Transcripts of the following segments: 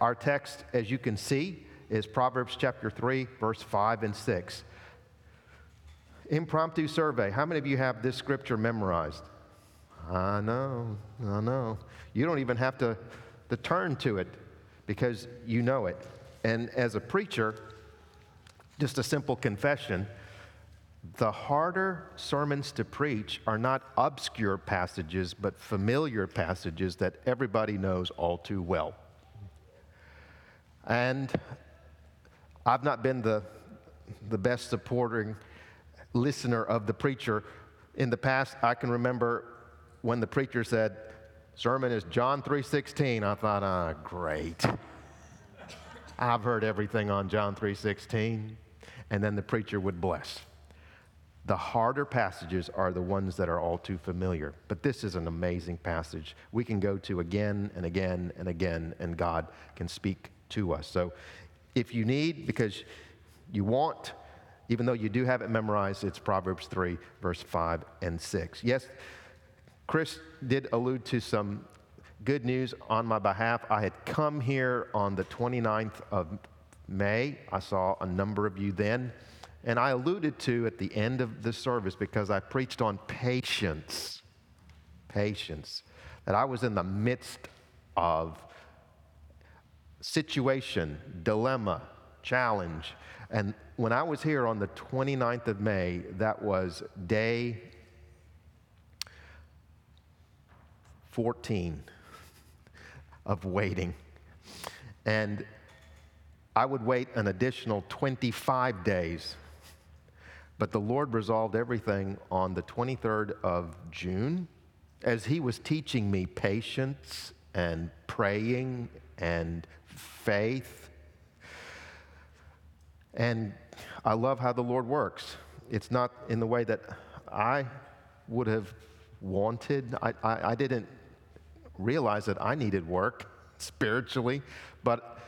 our text, as you can see, is Proverbs chapter 3, verse 5 and 6. Impromptu survey. How many of you have this scripture memorized? I know, I know. You don't even have to, to turn to it because you know it. And as a preacher, just a simple confession the harder sermons to preach are not obscure passages, but familiar passages that everybody knows all too well. And I've not been the, the best supporting listener of the preacher. In the past, I can remember when the preacher said, sermon is John 3:16. I thought, ah, great. I've heard everything on John 3:16. And then the preacher would bless. The harder passages are the ones that are all too familiar. But this is an amazing passage we can go to again and again and again, and God can speak to us. So if you need, because you want, even though you do have it memorized, it's Proverbs 3, verse 5 and 6. Yes, Chris did allude to some good news on my behalf. I had come here on the 29th of May. I saw a number of you then. And I alluded to at the end of the service because I preached on patience. Patience. That I was in the midst of situation, dilemma, challenge. And when I was here on the 29th of May, that was day 14 of waiting. And I would wait an additional 25 days but the Lord resolved everything on the 23rd of June as He was teaching me patience and praying and faith. And I love how the Lord works. It's not in the way that I would have wanted. I, I, I didn't realize that I needed work spiritually, but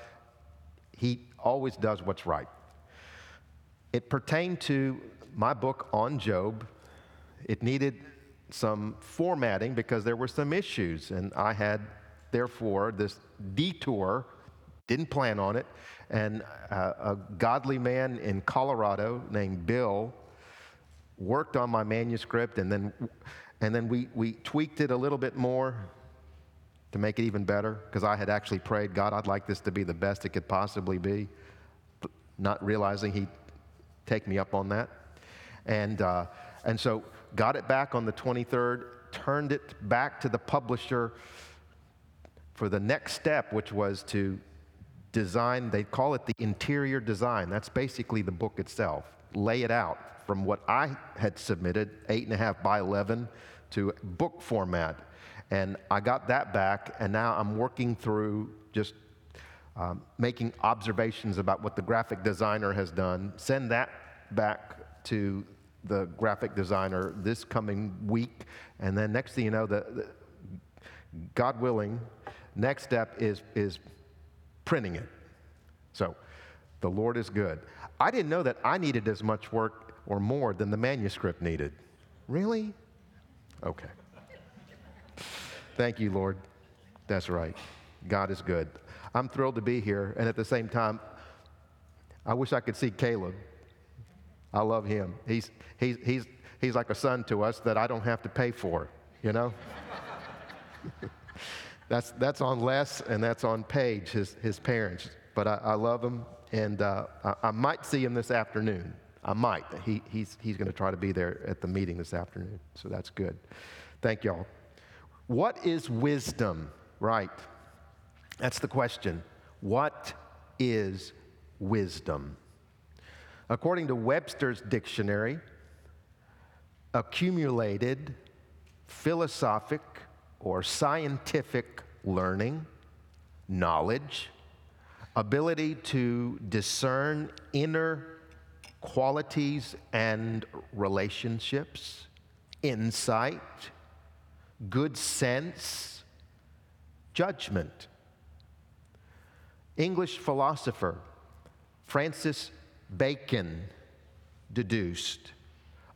He always does what's right. It pertained to my book on Job, it needed some formatting because there were some issues, and I had, therefore, this detour, didn't plan on it, and uh, a godly man in Colorado named Bill worked on my manuscript, and then, and then we, we tweaked it a little bit more to make it even better because I had actually prayed, God, I'd like this to be the best it could possibly be, not realizing He'd take me up on that. And, uh, and so got it back on the 23rd, turned it back to the publisher for the next step, which was to design, they call it the interior design. That's basically the book itself. Lay it out from what I had submitted, eight and a half by 11, to book format. And I got that back, and now I'm working through just um, making observations about what the graphic designer has done, send that back to the graphic designer this coming week. And then next thing you know, the, the, God willing, next step is, is printing it. So the Lord is good. I didn't know that I needed as much work or more than the manuscript needed. Really? Okay. Thank you, Lord. That's right. God is good. I'm thrilled to be here. And at the same time, I wish I could see Caleb. I love him. He's, he's, he's, he's like a son to us that I don't have to pay for, you know? that's, that's on Les and that's on Paige, his, his parents. But I, I love him, and uh, I, I, might see him this afternoon. I might. He, he's he's going to try to be there at the meeting this afternoon, so that's good. Thank y'all. What is wisdom? Right. That's the question. What is wisdom? According to Webster's dictionary, accumulated philosophic or scientific learning, knowledge, ability to discern inner qualities and relationships, insight, good sense, judgment. English philosopher Francis Bacon deduced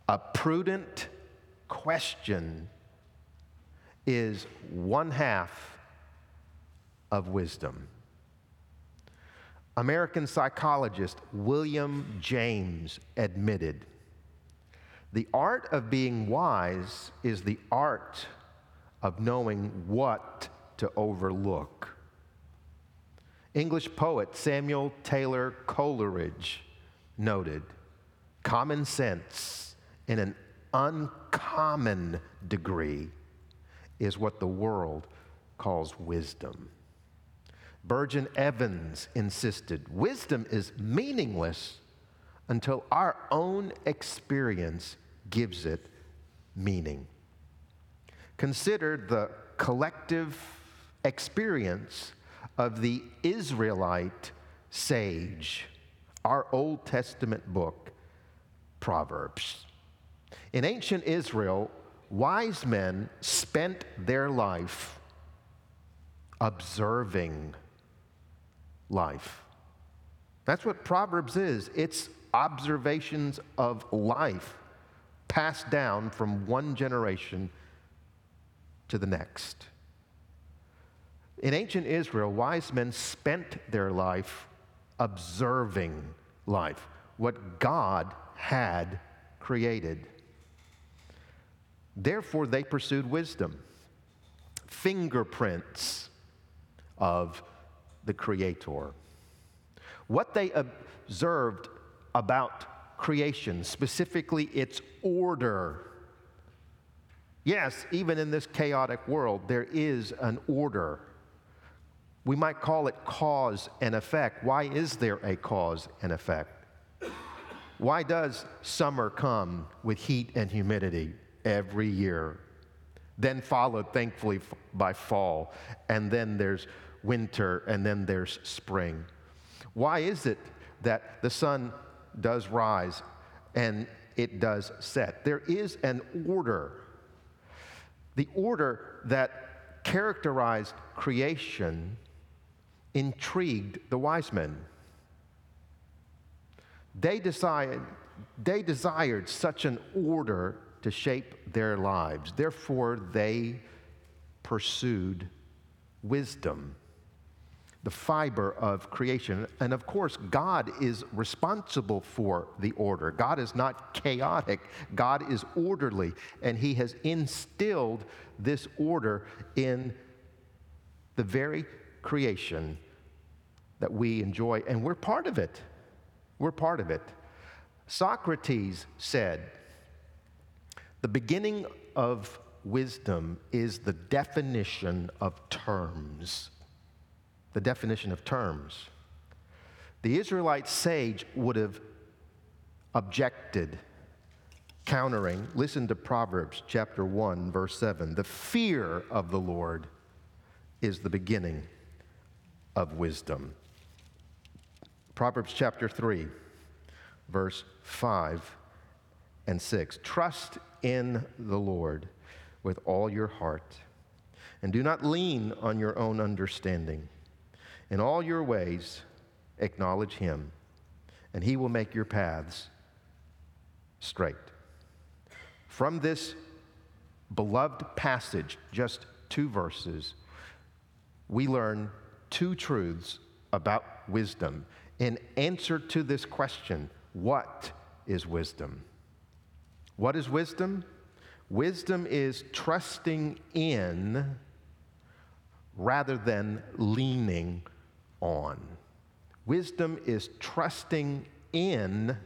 a prudent question is one half of wisdom. American psychologist William James admitted the art of being wise is the art of knowing what to overlook. English poet Samuel Taylor Coleridge noted common sense in an uncommon degree is what the world calls wisdom. Bergen Evans insisted wisdom is meaningless until our own experience gives it meaning. Consider the collective experience of the Israelite sage, our Old Testament book, Proverbs. In ancient Israel, wise men spent their life observing life. That's what Proverbs is it's observations of life passed down from one generation to the next. In ancient Israel, wise men spent their life observing life, what God had created. Therefore, they pursued wisdom, fingerprints of the Creator. What they observed about creation, specifically its order. Yes, even in this chaotic world, there is an order. We might call it cause and effect. Why is there a cause and effect? Why does summer come with heat and humidity every year? Then followed, thankfully, by fall. And then there's winter, and then there's spring. Why is it that the sun does rise and it does set? There is an order. The order that characterized creation intrigued the wise men. They, decided, they desired such an order to shape their lives. Therefore, they pursued wisdom the fiber of creation. And of course, God is responsible for the order. God is not chaotic, God is orderly, and He has instilled this order in the very creation that we enjoy, and we're part of it. We're part of it. Socrates said, The beginning of wisdom is the definition of terms the definition of terms. The Israelite sage would have objected, countering. Listen to Proverbs chapter 1, verse 7. The fear of the Lord is the beginning of wisdom. Proverbs chapter 3, verse 5 and 6. Trust in the Lord with all your heart, and do not lean on your own understanding. In all your ways, acknowledge him, and he will make your paths straight. From this beloved passage, just two verses, we learn two truths about wisdom. In answer to this question, what is wisdom? What is wisdom? Wisdom is trusting in rather than leaning on. Wisdom is trusting in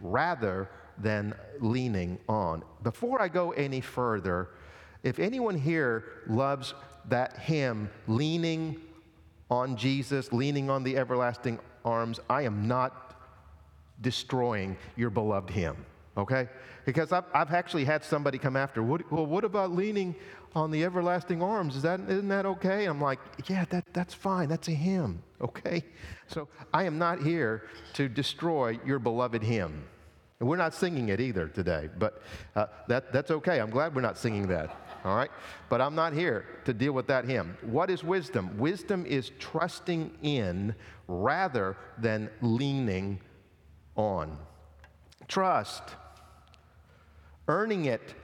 rather than leaning on. Before I go any further, if anyone here loves that hymn, leaning on Jesus, leaning on the everlasting arms, I am not destroying your beloved hymn, okay? Because I've, I've actually had somebody come after, well, what about leaning on the everlasting arms. Is that, isn't that okay? I'm like, yeah, that, that's fine. That's a hymn, okay? So I am not here to destroy your beloved hymn. And we're not singing it either today, but uh, that, that's okay. I'm glad we're not singing that, all right? But I'm not here to deal with that hymn. What is wisdom? Wisdom is trusting in rather than leaning on. Trust, earning it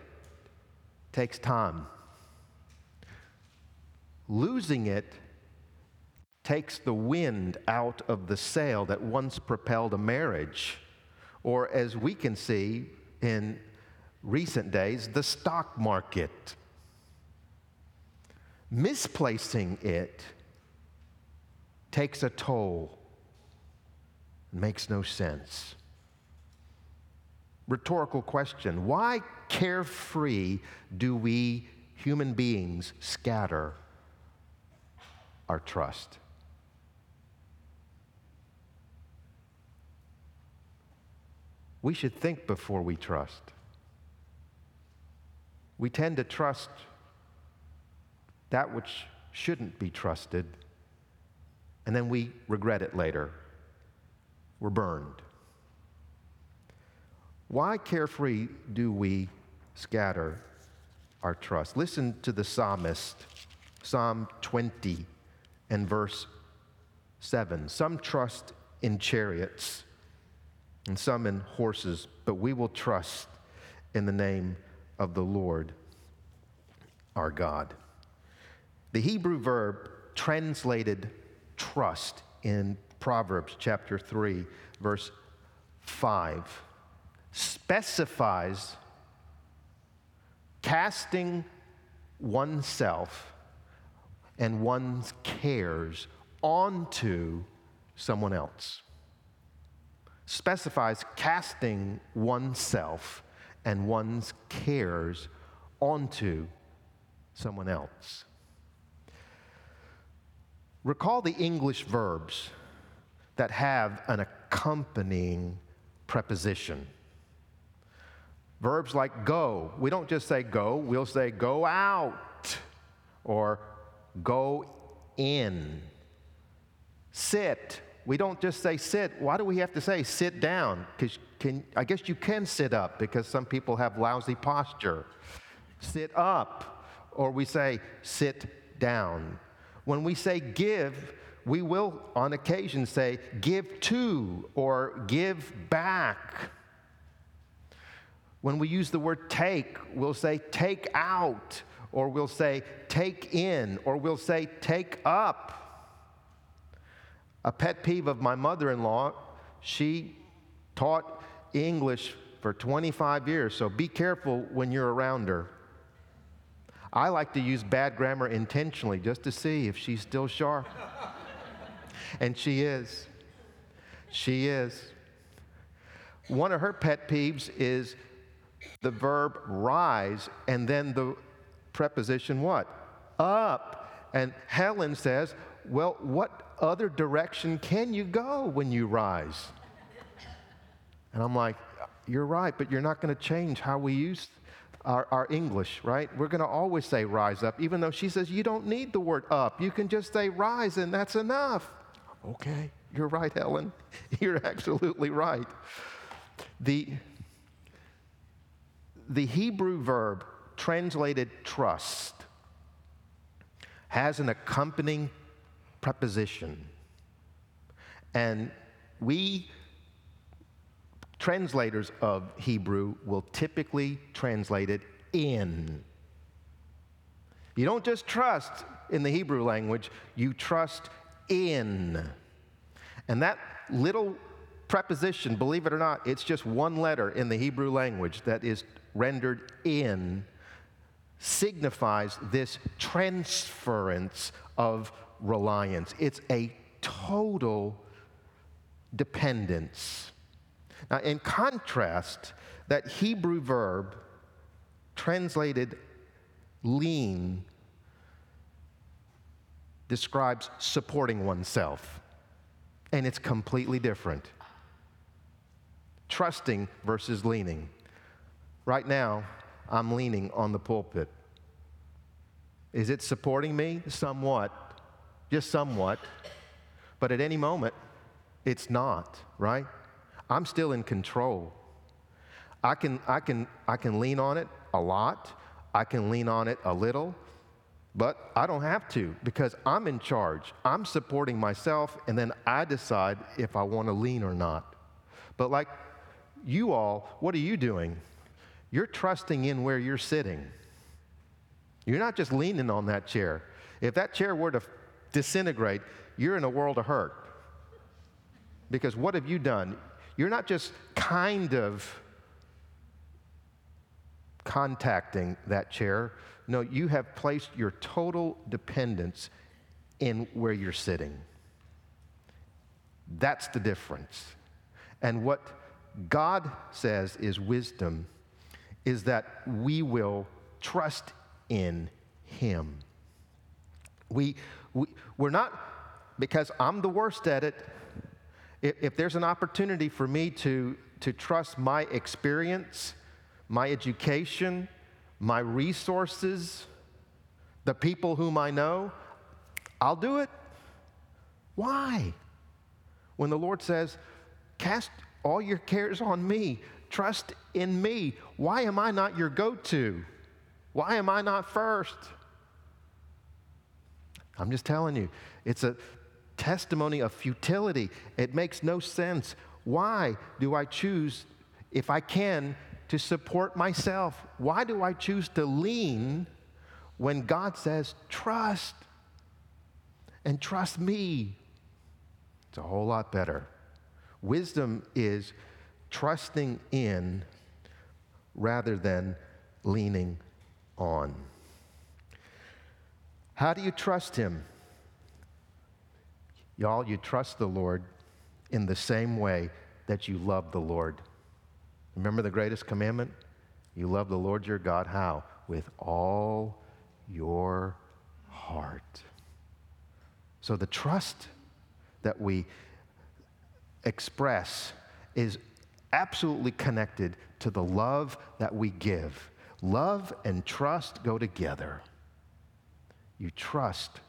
takes time. Losing it takes the wind out of the sail that once propelled a marriage, or as we can see in recent days, the stock market. Misplacing it takes a toll, makes no sense. Rhetorical question Why carefree do we human beings scatter our trust? We should think before we trust. We tend to trust that which shouldn't be trusted, and then we regret it later. We're burned. Why carefree do we scatter our trust? Listen to the psalmist, Psalm 20 and verse 7. Some trust in chariots and some in horses, but we will trust in the name of the Lord our God. The Hebrew verb translated trust in Proverbs chapter 3, verse 5, specifies casting oneself and one's cares onto someone else. Specifies casting oneself and one's cares onto someone else. Recall the English verbs that have an accompanying preposition. Verbs like go, we don't just say go, we'll say go out or go in. Sit, we don't just say sit. Why do we have to say sit down? Because I guess you can sit up because some people have lousy posture. Sit up, or we say sit down. When we say give, we will on occasion say give to or give back. When we use the word take, we'll say take out, or we'll say take in, or we'll say take up. A pet peeve of my mother in law, she taught English for 25 years, so be careful when you're around her. I like to use bad grammar intentionally just to see if she's still sharp. and she is. She is. One of her pet peeves is the verb rise and then the preposition what? Up. And Helen says, well, what other direction can you go when you rise? And I'm like, you're right, but you're not going to change how we use our, our English, right? We're going to always say rise up, even though she says you don't need the word up. You can just say rise, and that's enough. Okay, you're right, Helen. You're absolutely right. The, the Hebrew verb translated trust has an accompanying preposition. And we translators of Hebrew will typically translate it in. You don't just trust in the Hebrew language, you trust in. And that little preposition, believe it or not, it's just one letter in the Hebrew language that is rendered in, signifies this transference of reliance. It's a total dependence. Now, in contrast, that Hebrew verb translated lean describes supporting oneself, and it's completely different. Trusting versus leaning. Right now, I'm leaning on the pulpit. Is it supporting me? Somewhat, just somewhat. But at any moment, it's not, right? I'm still in control. I can, I can, I can lean on it a lot. I can lean on it a little, but I don't have to because I'm in charge. I'm supporting myself, and then I decide if I want to lean or not. But like you all, what are you doing? You're trusting in where you're sitting. You're not just leaning on that chair. If that chair were to disintegrate, you're in a world of hurt. Because what have you done? You're not just kind of contacting that chair. No, you have placed your total dependence in where you're sitting. That's the difference. And what God says is wisdom is that we will trust in Him. We, we, we're not, because I'm the worst at it, if, if there's an opportunity for me to, to trust my experience, my education, my resources, the people whom I know, I'll do it. Why? When the Lord says, Cast all your cares on me, trust in me, why am I not your go to? Why am I not first? I'm just telling you, it's a testimony of futility. It makes no sense. Why do I choose, if I can, to support myself? Why do I choose to lean when God says, trust and trust me? It's a whole lot better. Wisdom is trusting in rather than leaning on. How do you trust Him? Y'all, you trust the Lord in the same way that you love the Lord. Remember the greatest commandment? You love the Lord your God. How? With all your heart. So the trust that we express is absolutely connected to the love that we give. Love and trust go together. You trust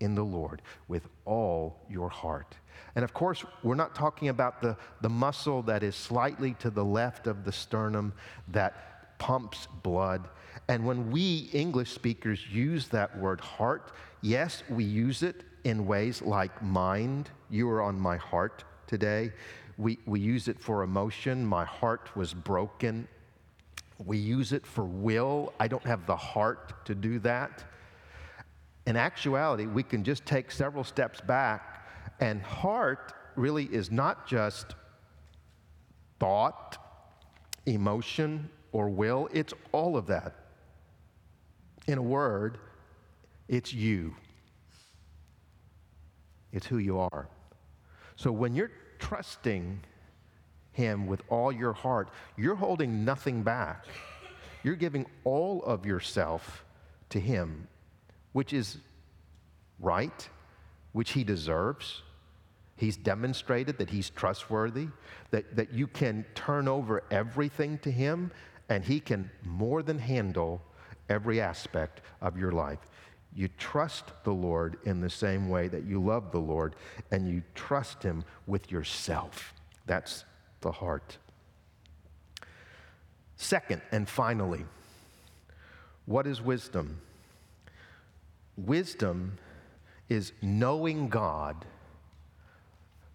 in the Lord with all your heart. And of course, we're not talking about the, the muscle that is slightly to the left of the sternum that pumps blood. And when we English speakers use that word heart, yes, we use it in ways like mind. You are on my heart today. We, we use it for emotion. My heart was broken. We use it for will. I don't have the heart to do that. In actuality, we can just take several steps back, and heart really is not just thought, emotion, or will, it's all of that. In a word, it's you. It's who you are. So when you're trusting Him with all your heart, you're holding nothing back. You're giving all of yourself to Him, which is right, which He deserves. He's demonstrated that He's trustworthy, that, that you can turn over everything to Him, and He can more than handle every aspect of your life. You trust the Lord in the same way that you love the Lord, and you trust Him with yourself. That's the heart. Second, and finally, what is wisdom? Wisdom is knowing God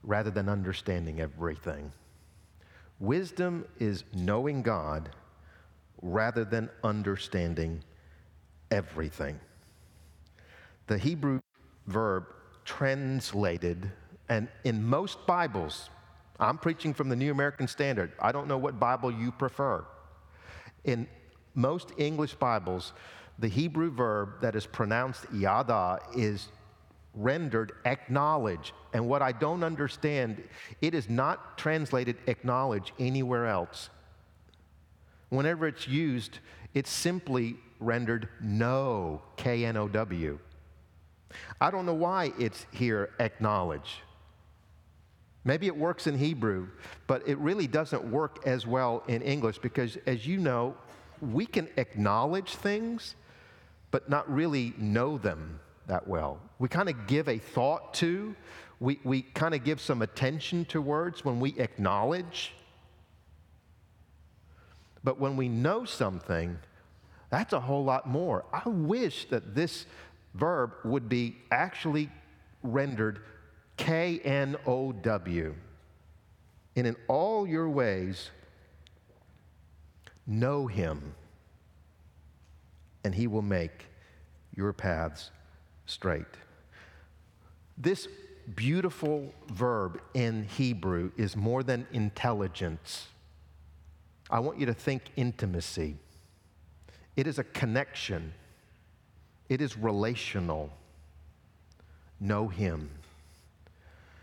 rather than understanding everything. Wisdom is knowing God rather than understanding everything. The Hebrew verb translated, and in most Bibles, I'm preaching from the New American Standard. I don't know what Bible you prefer. In most English Bibles, the Hebrew verb that is pronounced yada is rendered acknowledge. And what I don't understand, it is not translated acknowledge anywhere else. Whenever it's used, it's simply rendered know, K N O W. I don't know why it's here acknowledge. Maybe it works in Hebrew, but it really doesn't work as well in English because, as you know, we can acknowledge things, but not really know them that well. We kind of give a thought to, we, we kind of give some attention to words when we acknowledge. But when we know something, that's a whole lot more. I wish that this verb would be actually rendered K N O W. And in all your ways, know him, and he will make your paths straight. This beautiful verb in Hebrew is more than intelligence. I want you to think intimacy. It is a connection, it is relational. Know Him.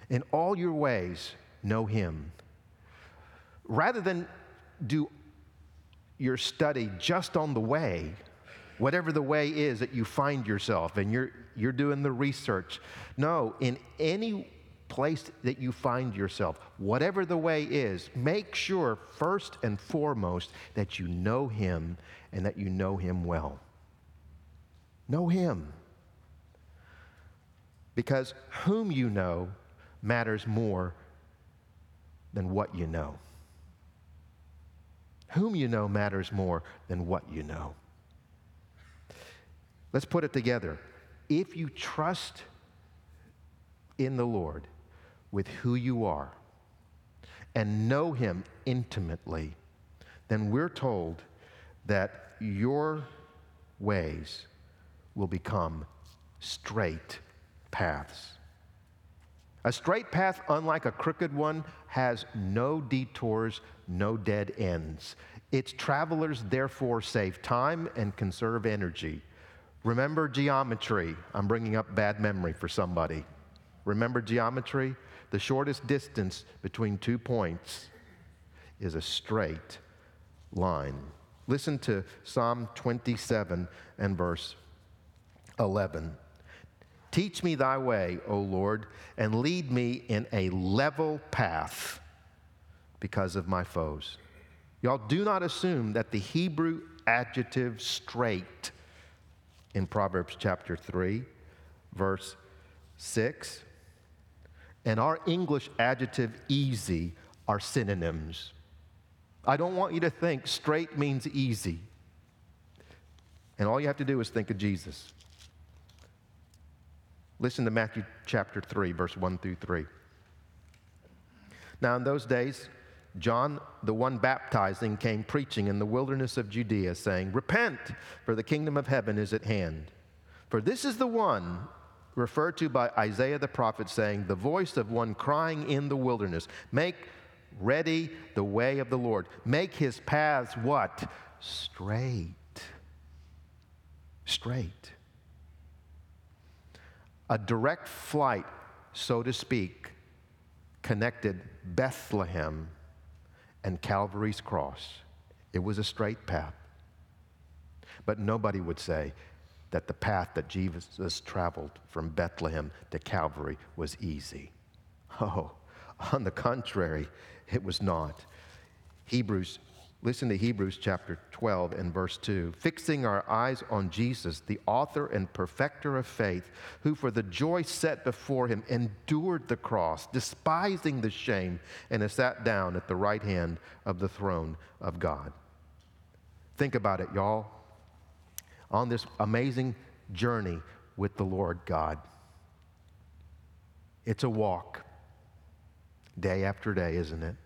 In all your ways, know Him. Rather than do your study just on the way, whatever the way is that you find yourself and you're, you're doing the research. No, in any place that you find yourself, whatever the way is, make sure first and foremost that you know Him and that you know Him well. Know Him. Because whom you know matters more than what you know. Whom you know matters more than what you know. Let's put it together. If you trust in the Lord with who you are and know Him intimately, then we're told that your ways will become straight paths. A straight path, unlike a crooked one, has no detours, no dead ends. Its travelers therefore save time and conserve energy. Remember geometry. I'm bringing up bad memory for somebody. Remember geometry? The shortest distance between two points is a straight line. Listen to Psalm 27 and verse 11. Teach me thy way, O Lord, and lead me in a level path because of my foes. Y'all do not assume that the Hebrew adjective straight in Proverbs chapter 3, verse 6. And our English adjective easy are synonyms. I don't want you to think straight means easy. And all you have to do is think of Jesus. Listen to Matthew chapter 3, verse 1 through 3. Now, in those days, John, the one baptizing, came preaching in the wilderness of Judea, saying, Repent, for the kingdom of heaven is at hand. For this is the one referred to by Isaiah the prophet, saying, The voice of one crying in the wilderness, Make ready the way of the Lord. Make his paths what? Straight. Straight. A direct flight, so to speak, connected Bethlehem and Calvary's cross. It was a straight path. But nobody would say that the path that Jesus traveled from Bethlehem to Calvary was easy. Oh, on the contrary, it was not. Hebrews Listen to Hebrews chapter 12 and verse 2. Fixing our eyes on Jesus, the author and perfecter of faith, who for the joy set before him endured the cross, despising the shame, and has sat down at the right hand of the throne of God. Think about it, y'all. On this amazing journey with the Lord God, it's a walk day after day, isn't it?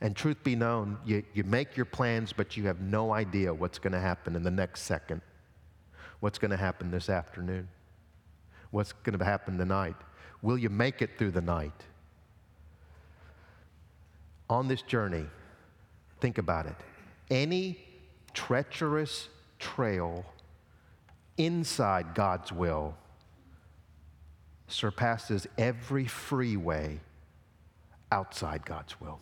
And truth be known, you, you make your plans, but you have no idea what's going to happen in the next second. What's going to happen this afternoon? What's going to happen tonight? Will you make it through the night? On this journey, think about it. Any treacherous trail inside God's will surpasses every freeway outside God's will.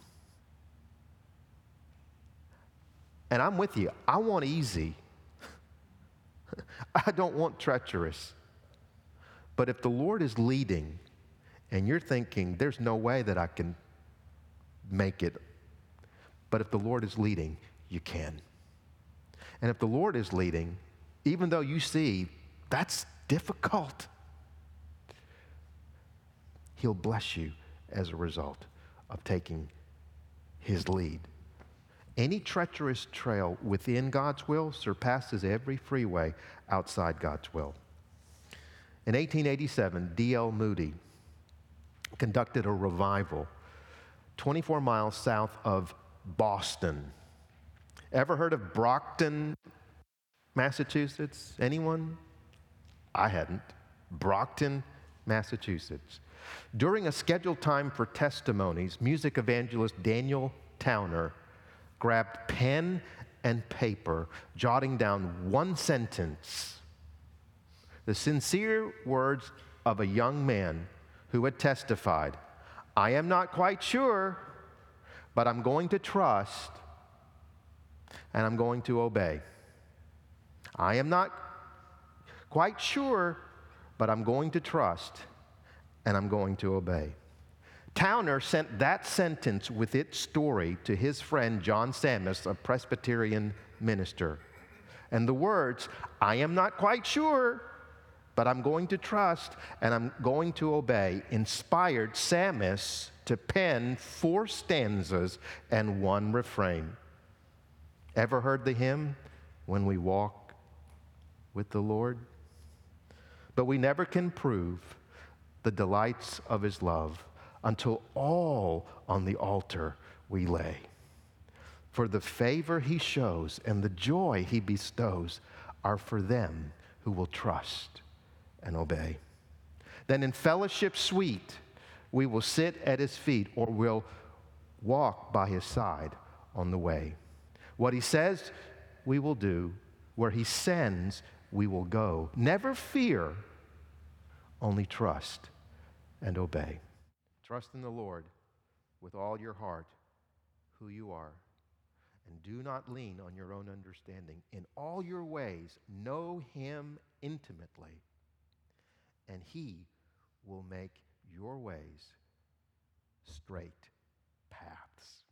And I'm with you. I want easy. I don't want treacherous. But if the Lord is leading and you're thinking, there's no way that I can make it, but if the Lord is leading, you can. And if the Lord is leading, even though you see that's difficult, He'll bless you as a result of taking His lead. Any treacherous trail within God's will surpasses every freeway outside God's will. In 1887, D.L. Moody conducted a revival 24 miles south of Boston. Ever heard of Brockton, Massachusetts? Anyone? I hadn't. Brockton, Massachusetts. During a scheduled time for testimonies, music evangelist Daniel Towner grabbed pen and paper, jotting down one sentence the sincere words of a young man who had testified I am not quite sure, but I'm going to trust and I'm going to obey. I am not quite sure, but I'm going to trust and I'm going to obey. Towner sent that sentence with its story to his friend John Sammis, a Presbyterian minister. And the words, I am not quite sure, but I'm going to trust and I'm going to obey, inspired Sammis to pen four stanzas and one refrain. Ever heard the hymn, When We Walk with the Lord? But we never can prove the delights of his love until all on the altar we lay. For the favor he shows and the joy he bestows are for them who will trust and obey. Then in fellowship sweet, we will sit at his feet or will walk by his side on the way. What he says, we will do. Where he sends, we will go. Never fear, only trust and obey. Trust in the Lord with all your heart, who you are, and do not lean on your own understanding. In all your ways, know him intimately and he will make your ways straight paths.